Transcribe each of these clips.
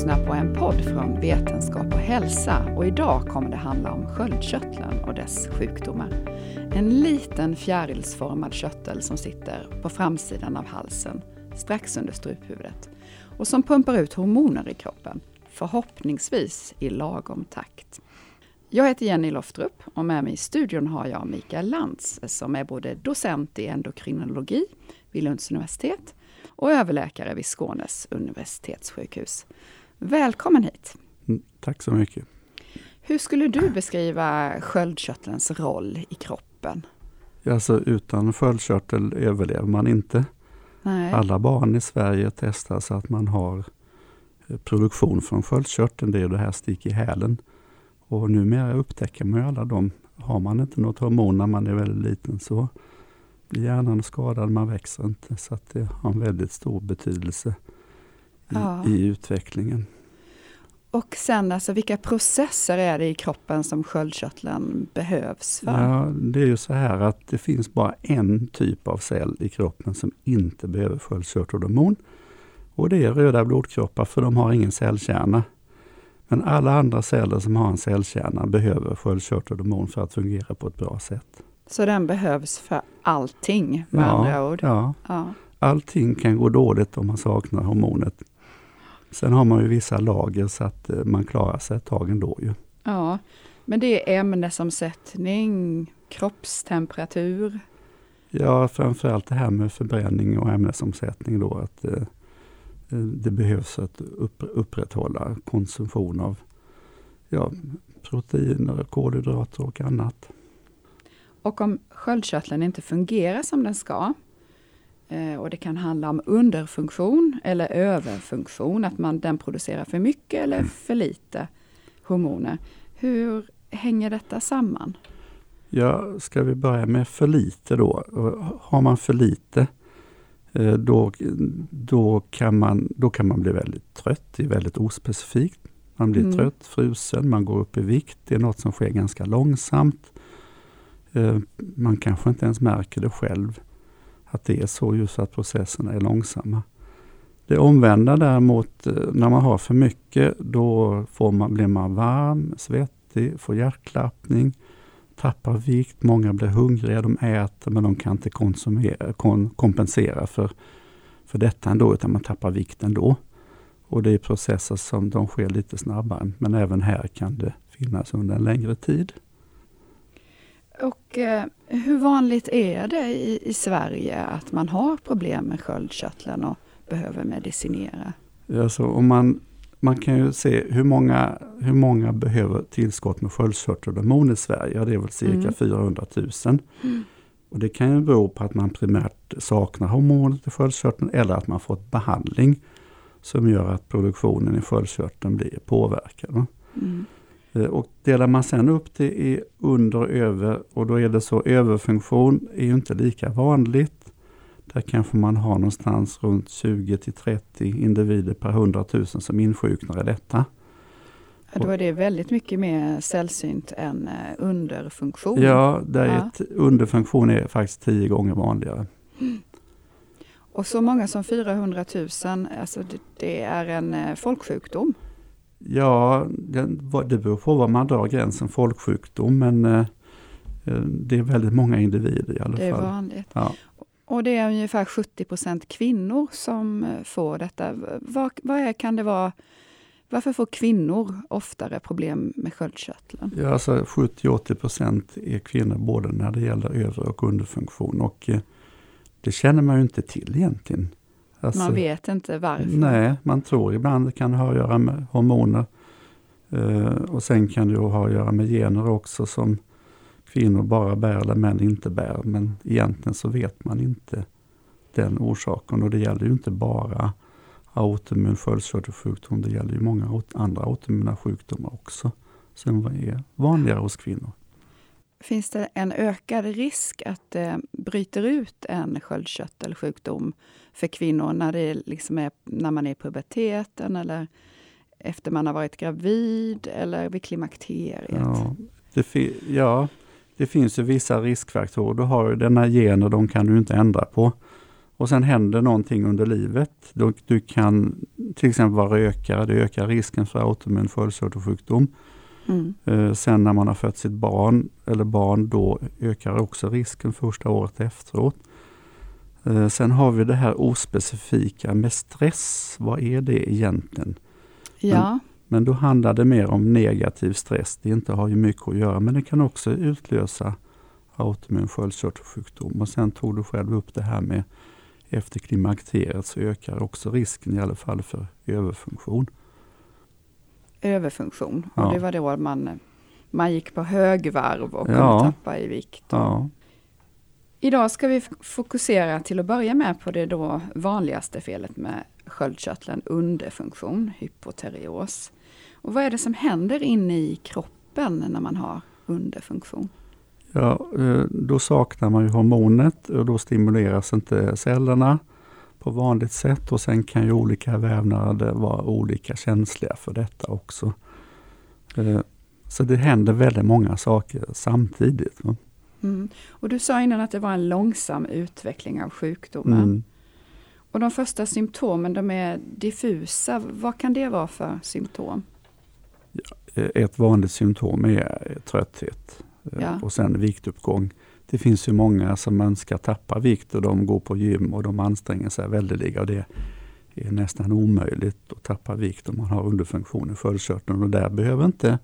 lyssnar på en podd från Vetenskap och hälsa och idag kommer det handla om sköldkörteln och dess sjukdomar. En liten fjärilsformad körtel som sitter på framsidan av halsen, strax under struphuvudet och som pumpar ut hormoner i kroppen, förhoppningsvis i lagom takt. Jag heter Jenny Loftrup och med mig i studion har jag Mikael Lantz som är både docent i endokrinologi vid Lunds universitet och överläkare vid Skånes universitetssjukhus. Välkommen hit! Mm, tack så mycket! Hur skulle du beskriva sköldkörtelns roll i kroppen? Alltså utan sköldkörtel överlever man inte. Nej. Alla barn i Sverige testar så att man har eh, produktion från sköldkörteln, det är det här stick i hälen. Och numera upptäcker man ju alla dem. Har man inte något hormon när man är väldigt liten så blir hjärnan skadad, man växer inte. Så att det har en väldigt stor betydelse i, ja. i utvecklingen. Och sen alltså vilka processer är det i kroppen som sköldkörteln behövs för? Ja, det är ju så här att det finns bara en typ av cell i kroppen som inte behöver sköldkörtelhormon. Och det är röda blodkroppar för de har ingen cellkärna. Men alla andra celler som har en cellkärna behöver sköldkörtelhormon för att fungera på ett bra sätt. Så den behövs för allting med ja, andra ord? Ja. ja. Allting kan gå dåligt om man saknar hormonet. Sen har man ju vissa lager så att eh, man klarar sig ett tag ändå. Ju. Ja, men det är ämnesomsättning, kroppstemperatur? Ja, framförallt det här med förbränning och ämnesomsättning då. Att eh, eh det behövs att upp, upprätthålla konsumtion av ja, proteiner, kolhydrater och annat. Och om sköldkörteln inte fungerar som den ska, och det kan handla om underfunktion eller överfunktion, att man, den producerar för mycket eller mm. för lite hormoner. Hur hänger detta samman? Ja, ska vi börja med för lite då? Har man för lite eh, då, då, kan man, då kan man bli väldigt trött. Det är väldigt ospecifikt. Man blir mm. trött, frusen, man går upp i vikt. Det är något som sker ganska långsamt. Eh, man kanske inte ens märker det själv, att det är så, just att processerna är långsamma. Det omvända däremot, eh, när man har för mycket, då får man, blir man varm, svettig, får hjärtklappning, tappar vikt, många blir hungriga, de äter men de kan inte konsumera, kon, kompensera för, för detta ändå, utan man tappar vikt ändå. Och det är processer som de sker lite snabbare, men även här kan det finnas under en längre tid. Och eh, hur vanligt är det i, i, Sverige att man har problem med sköldkörteln och behöver medicinera? Alltså, om man, man kan ju se hur många, hur många behöver tillskott med sköldkörtelhormon i Sverige. Ja, det är väl cirka mm. 400 000. Mm. Och det kan ju bero på att man primärt saknar hormonet i sköldkörteln eller att man fått behandling som gör att produktionen i sköldkörteln blir påverkad. Mm. Eh, och delar man sen upp det i under och över och då är det så överfunktion är ju inte lika vanligt. Där kanske man har någonstans runt 20 till 30 individer per 100 000 som insjuknar i detta. Ja, då är det väldigt mycket mer sällsynt än eh, underfunktion. Ja, där ja. Ett, underfunktion är faktiskt tio gånger vanligare. Och så många som 400 000, alltså det, det är en eh, folksjukdom. Ja, det, beror på var man drar gränsen folksjukdom men eh, eh, det är väldigt många individer i alla fall. Det är vanligt. Ja. Och det är ungefär 70 procent kvinnor som eh, får detta. Vad, vad är, kan det vara? Varför får kvinnor oftare problem med sköldkörteln? Ja, alltså 70-80 procent är kvinnor både när det gäller övre och underfunktion. Och det känner man ju inte till egentligen. Alltså, man vet inte varför? Nej, man tror ibland det kan ha att göra med hormoner. Uh, och sen kan det ha att göra med gener också som kvinnor bara bär eller män inte bär. Men egentligen så vet man inte den orsaken och det gäller ju inte bara autoimmun sköldkörtelsjukdom. Det gäller ju många andra autoimmuna sjukdomar också som är vanligare hos kvinnor. Finns det en ökad risk att det bryter ut en sköldkörtelsjukdom för kvinnor när, det liksom är, när man är i puberteten eller efter man har varit gravid eller vid klimakteriet? Ja, det, ja, det finns ju vissa riskfaktorer. Du har ju denna gener, de kan du inte ändra på. och sen händer någonting under livet. Du, du kan till exempel vara rökare, det ökar risken för autoimmun sköldkörtelsjukdom. Mm. Eh, sen när man har fött sitt barn, eller barn, då ökar också risken första året efteråt. Eh, sen har vi det här ospecifika med stress. Vad är det egentligen? Ja. Men, men då handlar det mer om negativ stress. Det inte har ju mycket att göra, men det kan också utlösa autoimmun sköldkörtelsjukdom. Och sen tog du själv upp det här med efter klimakteriet så ökar också risken i alla fall för överfunktion. Överfunktion, ja. och det var då man, man gick på högvarv och kunde ja. tappa i vikt. Ja. Idag ska vi fokusera till att börja med på det då vanligaste felet med sköldkörteln, underfunktion, hypoterios. Och vad är det som händer inne i kroppen när man har underfunktion? Ja, eh, då saknar man ju hormonet och då stimuleras inte cellerna på vanligt sätt och sen kan ju olika vävnader vara olika känsliga för detta också. Eh, så det händer väldigt många saker samtidigt. Mm. Och Du sa innan att det var en långsam utveckling av sjukdomen. Mm. Och De första symptomen de är diffusa. Vad kan det vara för symptom? Ja, ett vanligt symptom är trötthet ja. och sen viktuppgång. Det finns ju många som önskar tappa vikt och de går på gym och de anstränger sig väldigt. Och det är nästan omöjligt att tappa vikt om man har underfunktion i sköldkörteln. Och där behöver inte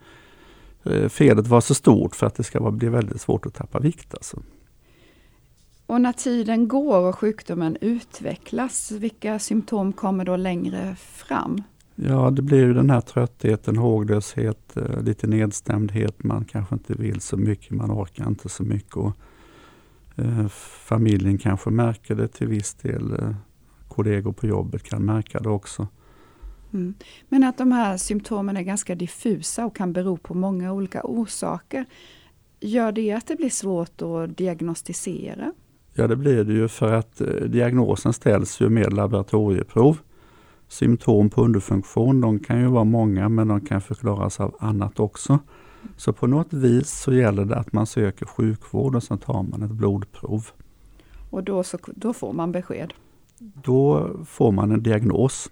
Eh, felet var så stort för att det ska bli väldigt svårt att tappa vikt. Alltså. Och när tiden går och sjukdomen utvecklas, vilka symptom kommer då längre fram? Ja, det blir ju den här tröttheten, håglöshet, eh, lite nedstämdhet. Man kanske inte vill så mycket, man orkar inte så mycket. Och, familjen kanske märker det till viss del. Eh, kollegor på jobbet kan märka det också. Mm. Men att de här symptomen är ganska diffusa och kan bero på många olika orsaker. Gör det att det blir svårt att diagnostisera? Ja det blir det ju för att eh, diagnosen ställs ju med laboratorieprov. Symptom på underfunktion, de kan ju vara många men de kan förklaras av annat också. Så på något vis så gäller det att man söker sjukvård och så tar man ett blodprov. Och då, så, då får man besked? Då får man en diagnos.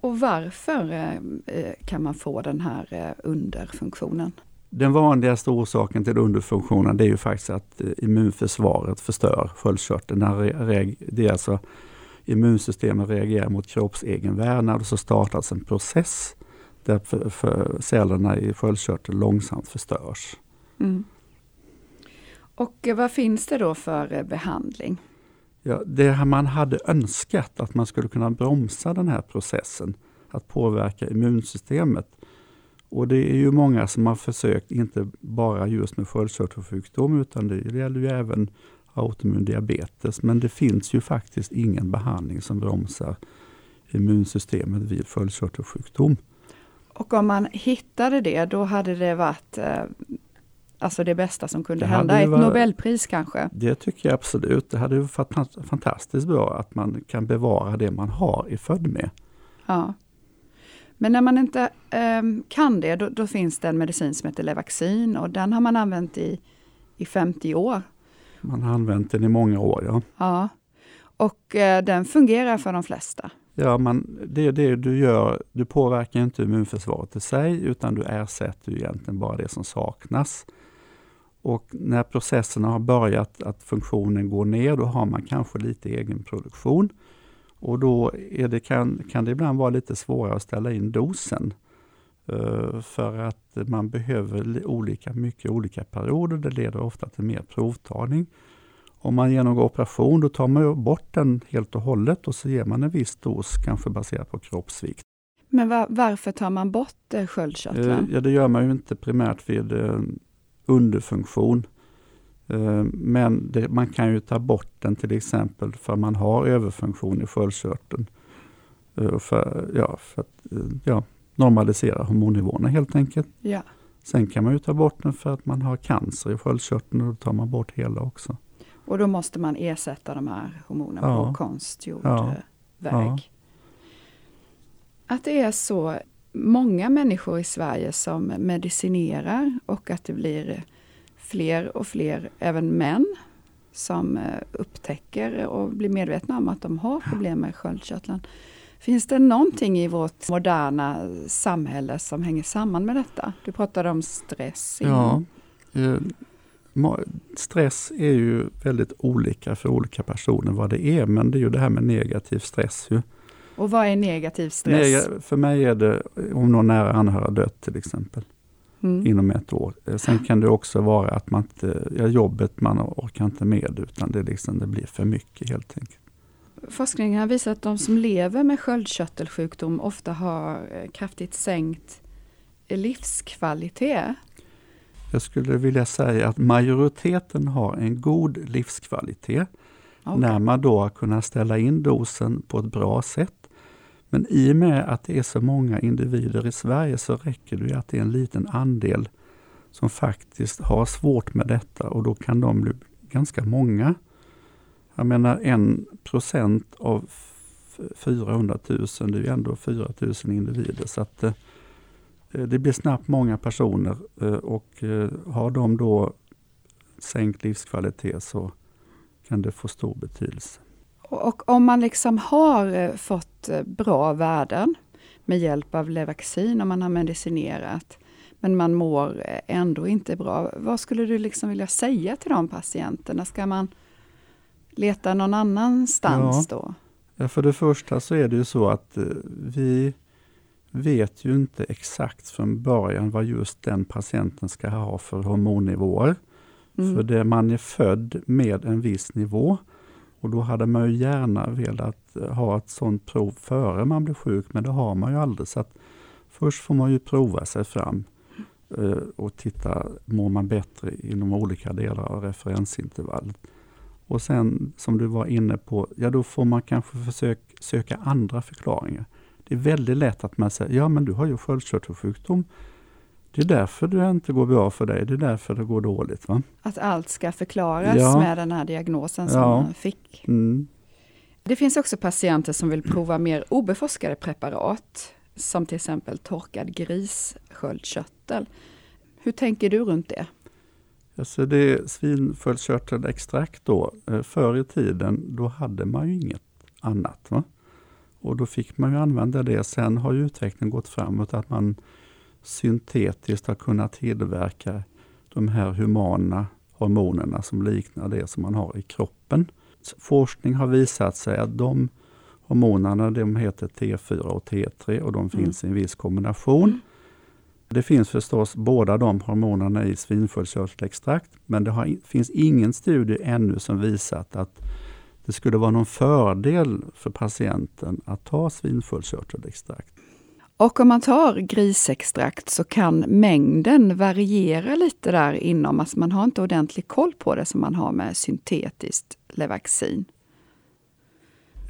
Och varför eh, eh, kan man få den här eh, underfunktionen? Den vanligaste orsaken till underfunktionen det är ju faktiskt att immunförsvaret förstör sköldkörteln. Det är alltså immunsystemet reagerar mot kroppsegen vävnad och så startas en process där för, för cellerna i sköldkörteln långsamt förstörs. Mm. Och vad finns det då för behandling? Ja, det man hade önskat att man skulle kunna bromsa den här processen, att påverka immunsystemet. Och det är ju många som har försökt, inte bara just med sköldkörtelsjukdom, utan det gäller ju även autoimmun diabetes. Men det finns ju faktiskt ingen behandling som bromsar immunsystemet vid sköldkörtelsjukdom. Och om man hittade det, då hade det varit eh, alltså det bästa som kunde det hända. Ett var, Nobelpris kanske? Det tycker jag absolut. Det hade varit fantastiskt bra att man kan bevara det man har i född med. Ja. Men när man inte um, kan det, då, då, finns det en medicin som heter Levaxin och den har man använt i, i 50 år. Man har använt den i många år, ja. Ja, och uh, den fungerar för de flesta. Ja, man, det är det du gör. Du påverkar inte immunförsvaret i sig, utan du ersätter egentligen bara det som saknas. Och när processerna har börjat att funktionen går ner, då har man kanske lite egen produktion. Och då det, kan, kan det ibland vara lite svårare att ställa in dosen. Uh, för att man behöver olika mycket olika perioder. Det leder ofta till mer provtagning. Om man genomgår operation då tar man bort den helt och hållet och så ger man en viss dos, kanske baserat på kroppsvikt. Men var, varför tar man bort eh, sköldkörteln? Uh, ja, det gör man ju inte primärt vid uh, underfunktion. Eh, men det, man kan ju ta bort den till exempel för man har överfunktion i sköldkörteln. Eh, för, ja, för att eh, ja, normalisera hormonnivåerna helt enkelt. Ja. Sen kan man ju ta bort den för att man har cancer i sköldkörteln och då tar man bort hela också. Och då måste man ersätta de här hormonerna ja. på konstgjord ja. väg. Att det är så många människor i Sverige som medicinerar och att det blir fler och fler, även män, som eh, upptäcker och blir medvetna om att de har problem med sköldkörteln. Finns det någonting i vårt moderna samhälle som hänger samman med detta? Du pratade om stress. Ja, eh, stress är ju väldigt olika för olika personer vad det är, men det är ju det här med negativ stress. Ju. Och vad är negativ stress? Neg för mig är det om någon nära anhörig har dött till exempel. Mm. inom ett år. Eh, sen kan det också vara att man inte, ja, jobbet man orkar inte med utan det, liksom, det blir för mycket helt enkelt. Forskningen har visat att de som lever med sköldkörtelsjukdom ofta har eh, kraftigt sänkt livskvalitet. Jag skulle vilja säga att majoriteten har en god livskvalitet. Okay. När man då har kunnat ställa in dosen på ett bra sätt. Men i och med att det är så många individer i Sverige så räcker det att det är en liten andel som faktiskt har svårt med detta och då kan de bli ganska många. Jag menar en procent av 400 000, det är ju ändå 4 000 individer. Så att eh, det blir snabbt många personer eh, och eh, har de då sänkt livskvalitet så kan det få stor betydelse. Och om man liksom har fått bra värden med hjälp av Levaxin och man har medicinerat, men man mår ändå inte bra. Vad skulle du liksom vilja säga till de patienterna? Ska man leta någon annanstans ja. då? Ja, för det första så är det ju så att eh, vi vet ju inte exakt från början vad just den patienten ska ha för hormonnivåer. Mm. För det, man är född med en viss nivå och då hade man ju gärna velat eh, ha ett sådant prov före man blir sjuk, men det har man ju aldrig. Så först får man ju prova sig fram eh, och titta, mår man bättre inom olika delar av referensintervallet. Och sen som du var inne på, ja då får man kanske försöka söka andra förklaringar. Det är väldigt lätt att man säger, ja men du har ju sköldkörtelsjukdom. Det är därför det inte går bra för dig, det är därför det går dåligt. Va? Att allt ska förklaras ja. med den här diagnosen som ja. man fick. Mm. Det finns också patienter som vill prova mer obeforskade preparat, som till exempel torkad grissköldkörtel. Hur tänker du runt det? Alltså det är svinsköldkörtelextrakt då. Eh, förr i tiden, då hade man ju inget annat. Va? Och då fick man ju använda det. Sen har ju utvecklingen gått framåt att man syntetiskt har kunnat tillverka de här humana hormonerna som liknar det som man har i kroppen. Forskning har visat sig att de hormonerna de heter T4 och T3 och de mm. finns i en viss kombination. Mm. Det finns förstås båda de hormonerna i svinsköldkörtelextrakt, men det har, finns ingen studie ännu som visat att det skulle vara någon fördel för patienten att ta svinsköldkörtelextrakt. Och om man tar grisextrakt så kan mängden variera lite där inom, alltså man har inte ordentlig koll på det som man har med syntetiskt Levaxin.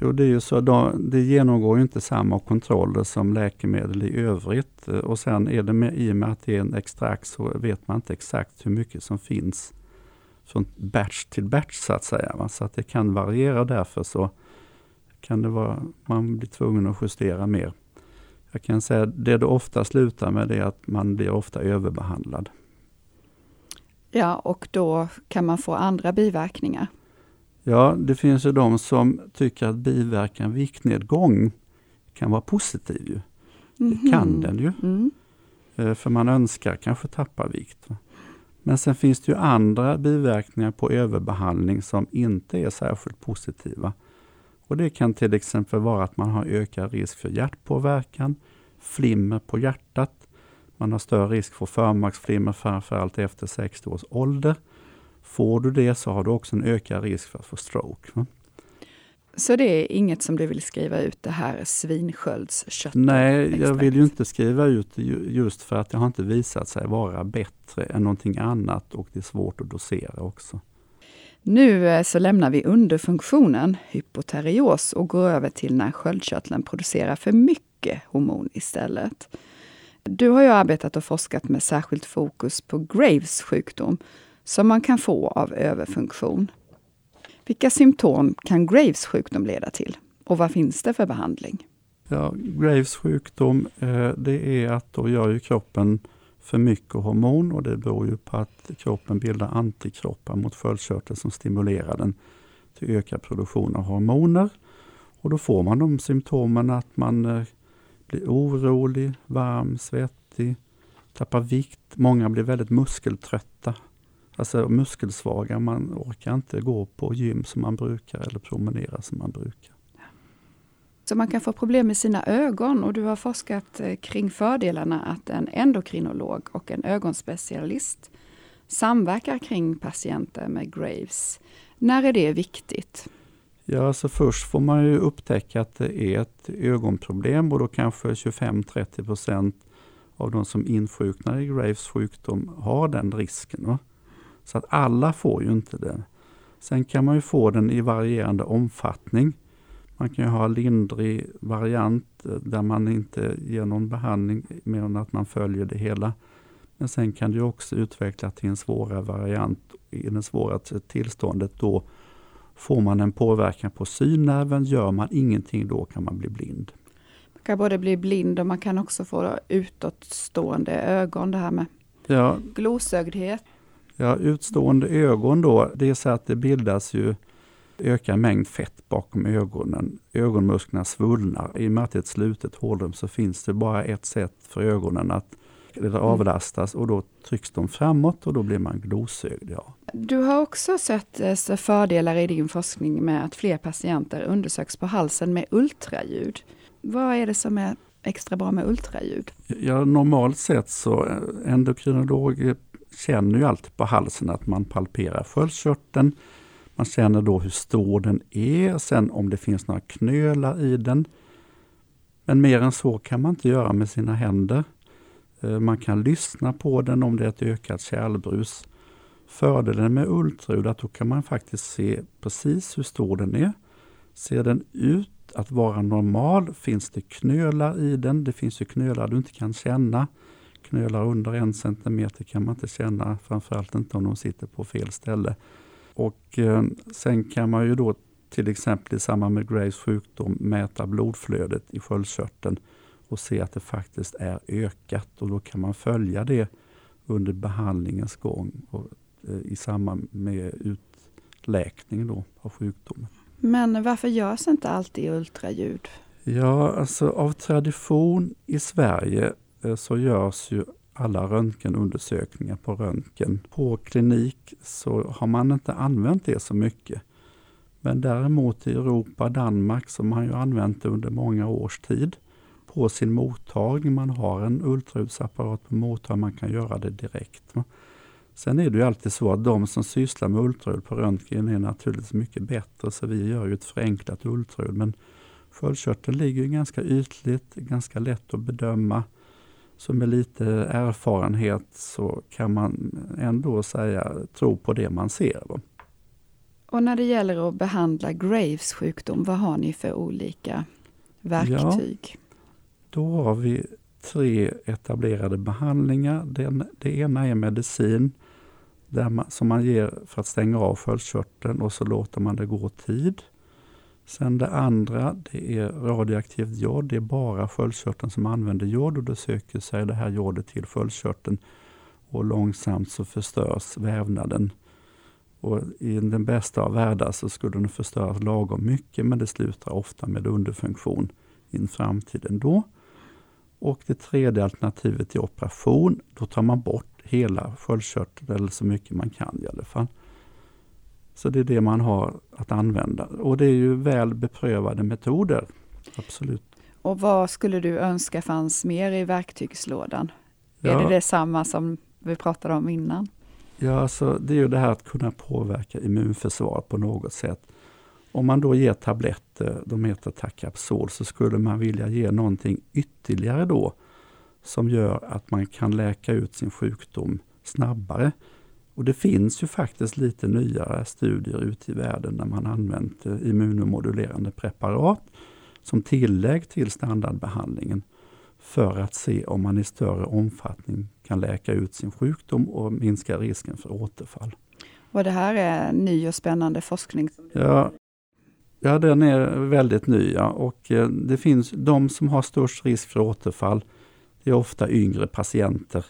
Jo, det är ju så. Det genomgår ju inte samma kontroller som läkemedel i övrigt. Och sen är det med, i och med att det är en extrakt så vet man inte exakt hur mycket som finns från batch till batch så att säga. Så att det kan variera därför så kan det vara, man blir tvungen att justera mer. Jag kan säga det det ofta slutar med är att man blir ofta överbehandlad. Ja, och då kan man få andra biverkningar. Ja, det finns ju de som tycker att biverkan viktnedgång kan vara positiv. Ju. Mm Det kan mhm. den ju. Mm. Eh, för man önskar kanske tappa vikt. Men sen finns det ju andra biverkningar på överbehandling som inte är särskilt positiva. Och Det kan till exempel vara att man har ökad risk för hjärtpåverkan, flimmer på hjärtat, man har större risk för förmaksflimmer framförallt efter 60 års ålder. Får du det så har du också en ökad risk för att få stroke. Så det är inget som du vill skriva ut det här svinsköldsköttet? Nej, jag vill ju inte skriva ut det just för att det har inte visat sig vara bättre än någonting annat och det är svårt att dosera också. Nu eh, så lämnar vi underfunktionen, hypoterios, och går över till när sköldkörteln producerar för mycket hormon istället. Du har ju arbetat och forskat med särskilt fokus på Graves sjukdom som man kan få av överfunktion. Vilka symptom kan Graves sjukdom leda till och vad finns det för behandling? Ja, Graves sjukdom, eh, det är att då gör ju kroppen för mycket hormon och det beror ju på att kroppen bildar antikroppar mot sköldkörteln som stimulerar den till ökad produktion av hormoner. Och då får man de symptomen att man eh, blir orolig, varm, svettig, tappar vikt. Många blir väldigt muskeltrötta, alltså muskelsvaga. Man orkar inte gå på gym som man brukar eller promenera som man brukar. Så man kan få problem med sina ögon och du har forskat eh, kring fördelarna att en endokrinolog och en ögonspecialist samverkar kring patienter med Graves. När är det viktigt? Ja, alltså först får man ju upptäcka att det är ett ögonproblem och då kanske 25-30 procent av de som insjuknar i Graves sjukdom har den risken. Va? Så att alla får ju inte det. Sen kan man ju få den i varierande omfattning. Man kan ha lindrig variant eh, där man inte ger någon behandling mer än att man följer det hela. Men sen kan det också utvecklas till en svårare variant. I det svåra tillståndet då får man en påverkan på synnerven. Gör man ingenting då kan man bli blind. Man kan både bli blind och man kan också få utåtstående ögon. Det här med ja. glosögdhet. Ja, utstående ögon då, det är så att det bildas ju ökad mängd fett bakom ögonen. Ögonmusklerna svullnar. I och med att det är ett slutet hålrum så finns det bara ett sätt för ögonen att eller avlastas och då trycks de framåt och då blir man glosögd. Ja. Du har också sett eh, fördelar i din forskning med att fler patienter undersöks på halsen med ultraljud. Vad är det som är extra bra med ultraljud? Ja, normalt sett så eh, endokrinolog känner ju alltid på halsen att man palperar sköldkörteln. Man känner då hur stor den är, sen om det finns några knölar i den. Men mer än så kan man inte göra med sina händer. Eh, man kan lyssna på den om det är ett ökat kärlbrus. Fördelen med ultraljud är att då kan man faktiskt se precis hur stor den är. Ser den ut att vara normal? Finns det knölar i den? Det finns ju knölar du inte kan känna. Knölar under en centimeter kan man inte känna, framförallt inte om de sitter på fel ställe. Och eh, Sen kan man ju då till exempel i samband med Graves sjukdom mäta blodflödet i sköldkörteln och se att det faktiskt är ökat och då kan man följa det under behandlingens gång och, eh, i samband med utläkning då av sjukdomen. Men varför görs inte alltid ultraljud? Ja, alltså av tradition i Sverige Eh, så görs ju alla röntgenundersökningar på röntgen. På klinik så har man inte använt det så mycket. Men däremot i Europa, Danmark, så har man ju använt det under många års tid på sin mottagning. Man har en ultraljudsapparat på mottagningen, man kan göra det direkt. Sen är det ju alltid så att de som sysslar med ultraljud på röntgen är naturligtvis mycket bättre, så vi gör ju ett förenklat ultraljud. Men sköldkörteln ligger ju ganska ytligt, ganska lätt att bedöma. Så med lite erfarenhet så kan man ändå säga, tro på det man ser. Och när det gäller att behandla Graves sjukdom, vad har ni för olika verktyg? Ja, då har vi tre etablerade behandlingar. Den, det ena är medicin där man, som man ger för att stänga av sköldkörteln och så låter man det gå tid. Sen det andra det är radioaktivt jod. Det är bara sköldkörteln som använder jod och då söker sig det här jodet till sköldkörteln och långsamt så förstörs vävnaden. Och I den bästa av världar så skulle den förstöras lagom mycket men det slutar ofta med underfunktion i framtiden då. Och det tredje alternativet är operation. Då tar man bort hela sköldkörteln, eller så mycket man kan i alla fall. Så det är det man har att använda. Och det är ju väl beprövade metoder. Absolut. Och vad skulle du önska fanns mer i verktygslådan? Ja. Är det detsamma som vi pratade om innan? Ja, alltså, det är ju det här att kunna påverka immunförsvaret på något sätt. Om man då ger tabletter, de heter Tacapsol, så skulle man vilja ge någonting ytterligare då som gör att man kan läka ut sin sjukdom snabbare. Och Det finns ju faktiskt lite nyare studier ute i världen där man använt eh, immunomodulerande preparat som tillägg till standardbehandlingen för att se om man i större omfattning kan läka ut sin sjukdom och minska risken för återfall. Och det här är ny och spännande forskning? Ja, Ja, den är väldigt ny ja. och eh, det finns de som har störst risk för återfall. Det är ofta yngre patienter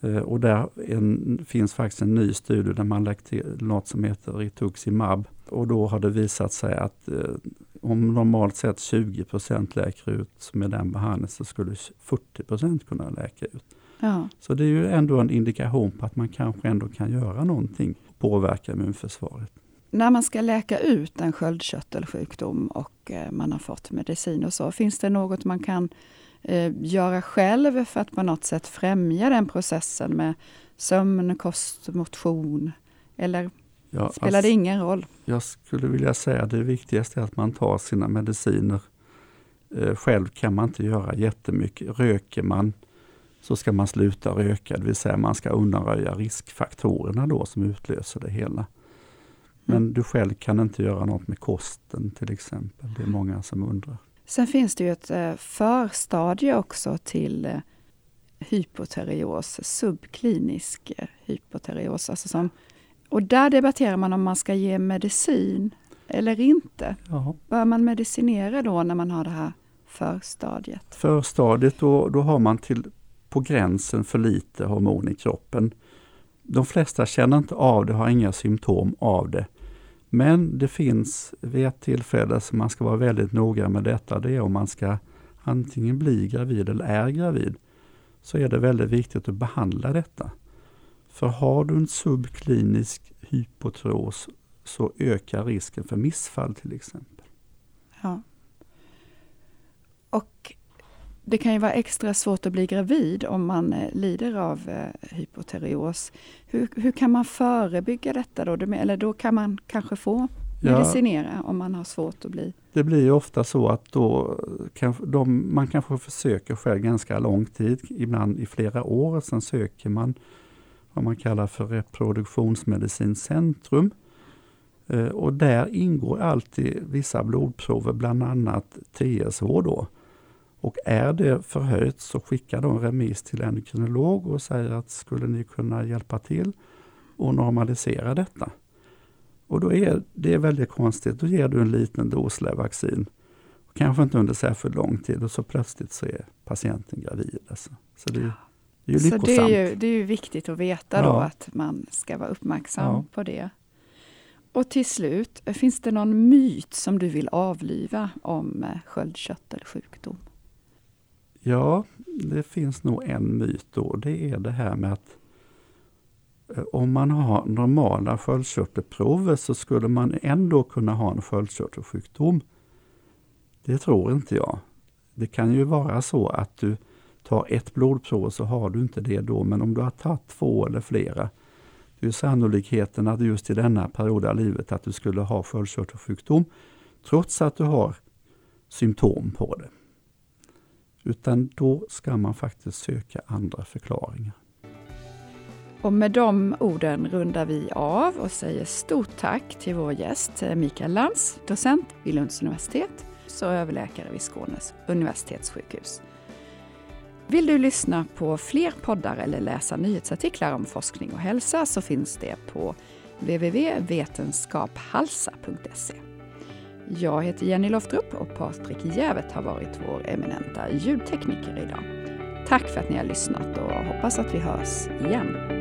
och där en, finns faktiskt en ny studie där man lagt till något som heter rituximab. Och då har det visat sig att eh, om normalt sett 20% läker ut med den behandlingen så skulle 40% kunna läka ut. Ja. Så det är ju ändå en indikation på att man kanske ändå kan göra någonting och påverka immunförsvaret. När man ska läka ut en sköldkörtelsjukdom och eh, man har fått medicin och så, finns det något man kan eh, göra själv för att på något sätt främja den processen med sömn, kost, motion? Eller ja, spelar det ingen roll? Jag skulle vilja säga att det viktigaste är att man tar sina mediciner. Eh, själv kan man inte göra jättemycket. Röker man så ska man sluta röka, det vill säga man ska undanröja riskfaktorerna då som utlöser det hela. Men mm. du själv kan inte göra något med kosten till exempel. Det är många som undrar. Sen finns det ju ett eh, förstadie också till eh, hypoterios, subklinisk eh, hypoterios. Alltså som, och där debatterar man om man ska ge medicin eller inte. Jaha. Bör man medicinera då när man har det här förstadiet? Förstadiet, då, då har man till på gränsen för lite hormon i kroppen. De flesta känner inte av det, har inga symptom av det. Men det finns vid ett tillfälle som man ska vara väldigt noga med detta, det är om man ska antingen bli gravid eller är gravid. Så är det väldigt viktigt att behandla detta. För har du en subklinisk hypotros så ökar risken för missfall till exempel. Ja. Och det kan ju vara extra svårt att bli gravid om man eh, lider av eh, hypoterios. Hur, hur kan man förebygga detta då? Eller då kan man kanske få medicinera ja, om man har svårt att bli? Det blir ju ofta så att då kan de, man kanske försöker själv ganska lång tid, ibland i flera år. Sen söker man vad man kallar för reproduktionsmedicincentrum. Eh, och där ingår alltid vissa blodprover, bland annat TSH då. Och är det förhöjt så skickar de remiss till endokrinolog och säger att skulle ni kunna hjälpa till och normalisera detta? Och då är det väldigt konstigt, då ger du en liten dos Levaxin. Kanske inte under särskilt lång tid och så plötsligt så är patienten gravid. Alltså. Så det, det är ju lyckosamt. Så det är ju, det är ju viktigt att veta ja. då att man ska vara uppmärksam ja. på det. Och till slut, finns det någon myt som du vill avliva om eh, sköldkörtelsjukdom? Ja, det finns nog en myt då. Det är det här med att eh, om man har normala sköldkörtelprover så skulle man ändå kunna ha en sköldkörtelsjukdom. Det tror inte jag. Det kan ju vara så att du tar ett blodprov så har du inte det då, men om du har tagit två eller flera, det är sannolikheten att just i denna period av livet att du skulle ha sköldkörtelsjukdom, trots att du har symptom på det. Utan då ska man faktiskt söka andra förklaringar. Och med de orden rundar vi av och säger stort tack till vår gäst eh, Mikael Lantz, docent vid Lunds universitet och överläkare vid Skånes universitetssjukhus. Vill du lyssna på fler poddar eller läsa nyhetsartiklar om forskning och hälsa så finns det på www.vetenskaphalsa.se. Jag heter Jenny Loftrup och Patrik Jävet har varit vår eminenta ljudtekniker idag. Tack för att ni har lyssnat och hoppas att vi hörs igen.